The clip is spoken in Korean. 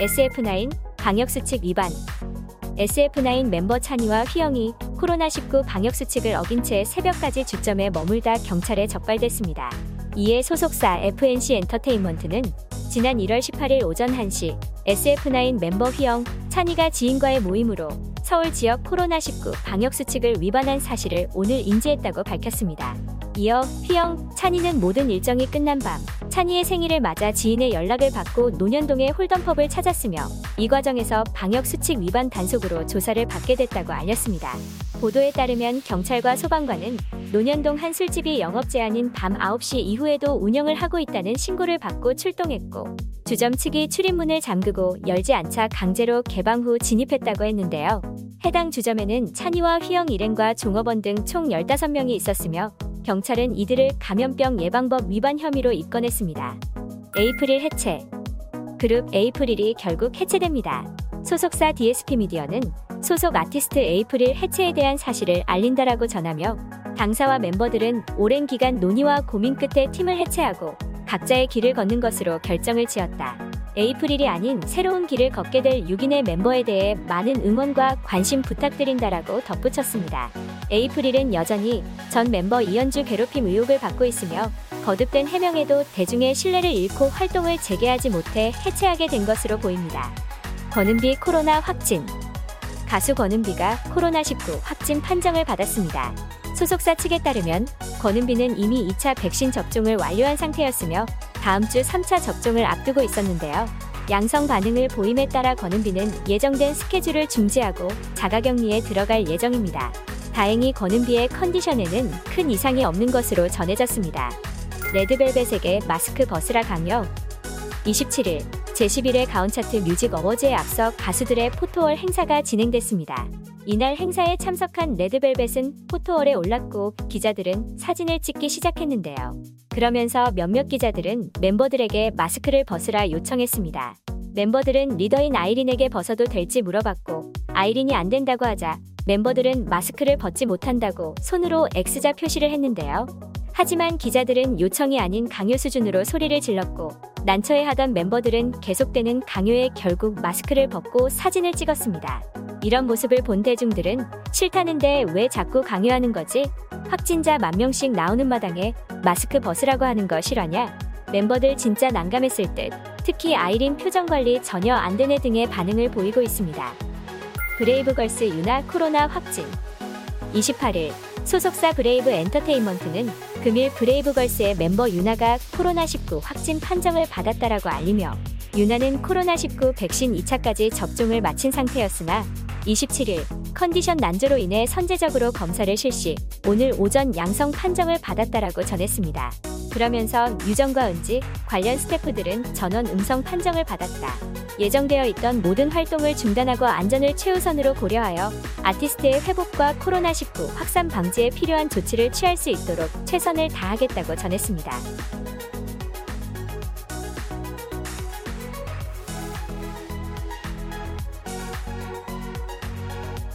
SF9 방역수칙 위반 SF9 멤버 찬이와 휘영이 코로나19 방역수칙을 어긴 채 새벽까지 주점에 머물다 경찰에 적발됐습니다. 이에 소속사 FNC 엔터테인먼트는 지난 1월 18일 오전 1시 SF9 멤버 휘영, 찬이가 지인과의 모임으로 서울 지역 코로나19 방역수칙을 위반한 사실을 오늘 인지했다고 밝혔습니다. 이어 휘영, 찬이는 모든 일정이 끝난 밤 찬이의 생일을 맞아 지인의 연락을 받고 논현동의 홀덤펍을 찾았으며 이 과정에서 방역수칙 위반 단속으로 조사를 받게 됐다고 알렸습니다. 보도에 따르면 경찰과 소방관은 논현동 한 술집이 영업 제한인 밤 9시 이후에도 운영을 하고 있다는 신고를 받고 출동했고 주점 측이 출입문을 잠그고 열지 않자 강제로 개방 후 진입했다고 했는데요. 해당 주점에는 찬이와 휘영 일행과 종업원 등 총 15명이 있었으며 경찰은 이들을 감염병 예방법 위반 혐의로 입건했습니다. 에이프릴 해체 그룹 에이프릴이 결국 해체됩니다. 소속사 DSP 미디어는 소속 아티스트 에이프릴 해체에 대한 사실을 알린다라고 전하며 당사와 멤버들은 오랜 기간 논의와 고민 끝에 팀을 해체하고 각자의 길을 걷는 것으로 결정을 지었다. 에이프릴이 아닌 새로운 길을 걷게 될 6인의 멤버에 대해 많은 응원과 관심 부탁드린다라고 덧붙였습니다. 에이프릴은 여전히 전 멤버 이현주 괴롭힘 의혹을 받고 있으며 거듭된 해명에도 대중의 신뢰를 잃고 활동을 재개하지 못해 해체하게 된 것으로 보입니다. 권은비 코로나 확진 가수 권은비가 코로나19 확진 판정을 받았습니다. 소속사 측에 따르면 권은비는 이미 2차 백신 접종을 완료한 상태였으며 다음 주 3차 접종을 앞두고 있었는데요. 양성 반응을 보임에 따라 권은비는 예정된 스케줄을 중지하고 자가격리에 들어갈 예정입니다. 다행히 권은비의 컨디션에는 큰 이상이 없는 것으로 전해졌습니다. 레드벨벳에게 마스크 벗으라 강요 27일 제11회 가온차트 뮤직 어워즈에 앞서 가수들의 포토월 행사가 진행됐습니다. 이날 행사에 참석한 레드벨벳은 포토월에 올랐고 기자들은 사진을 찍기 시작했는데요. 그러면서 몇몇 기자들은 멤버들에게 마스크를 벗으라 요청했습니다. 멤버들은 리더인 아이린에게 벗어도 될지 물어봤고 아이린이 안 된다고 하자 멤버들은 마스크를 벗지 못한다고 손으로 X자 표시를 했는데요. 하지만 기자들은 요청이 아닌 강요 수준으로 소리를 질렀고 난처해하던 멤버들은 계속되는 강요에 결국 마스크를 벗고 사진을 찍었습니다. 이런 모습을 본 대중들은 싫다는데 왜 자꾸 강요하는 거지? 확진자 만 명씩 나오는 마당에 마스크 벗으라고 하는 거 실화냐? 멤버들 진짜 난감했을 듯 특히 아이린 표정 관리 전혀 안 되네 등의 반응을 보이고 있습니다. 브레이브걸스 유나 코로나 확진 28일 소속사 브레이브 엔터테인먼트는 금일 브레이브걸스의 멤버 유나가 코로나19 확진 판정을 받았다라고 알리며 유나는 코로나19 백신 2차까지 접종을 마친 상태였으나 27일 컨디션 난조로 인해 선제적으로 검사를 실시, 오늘 오전 양성 판정을 받았다라고 전했습니다. 그러면서 유정과 은지, 관련 스태프들은 전원 음성 판정을 받았다. 예정되어 있던 모든 활동을 중단하고 안전을 최우선으로 고려하여 아티스트의 회복과 코로나19 확산 방지에 필요한 조치를 취할 수 있도록 최선을 다하겠다고 전했습니다.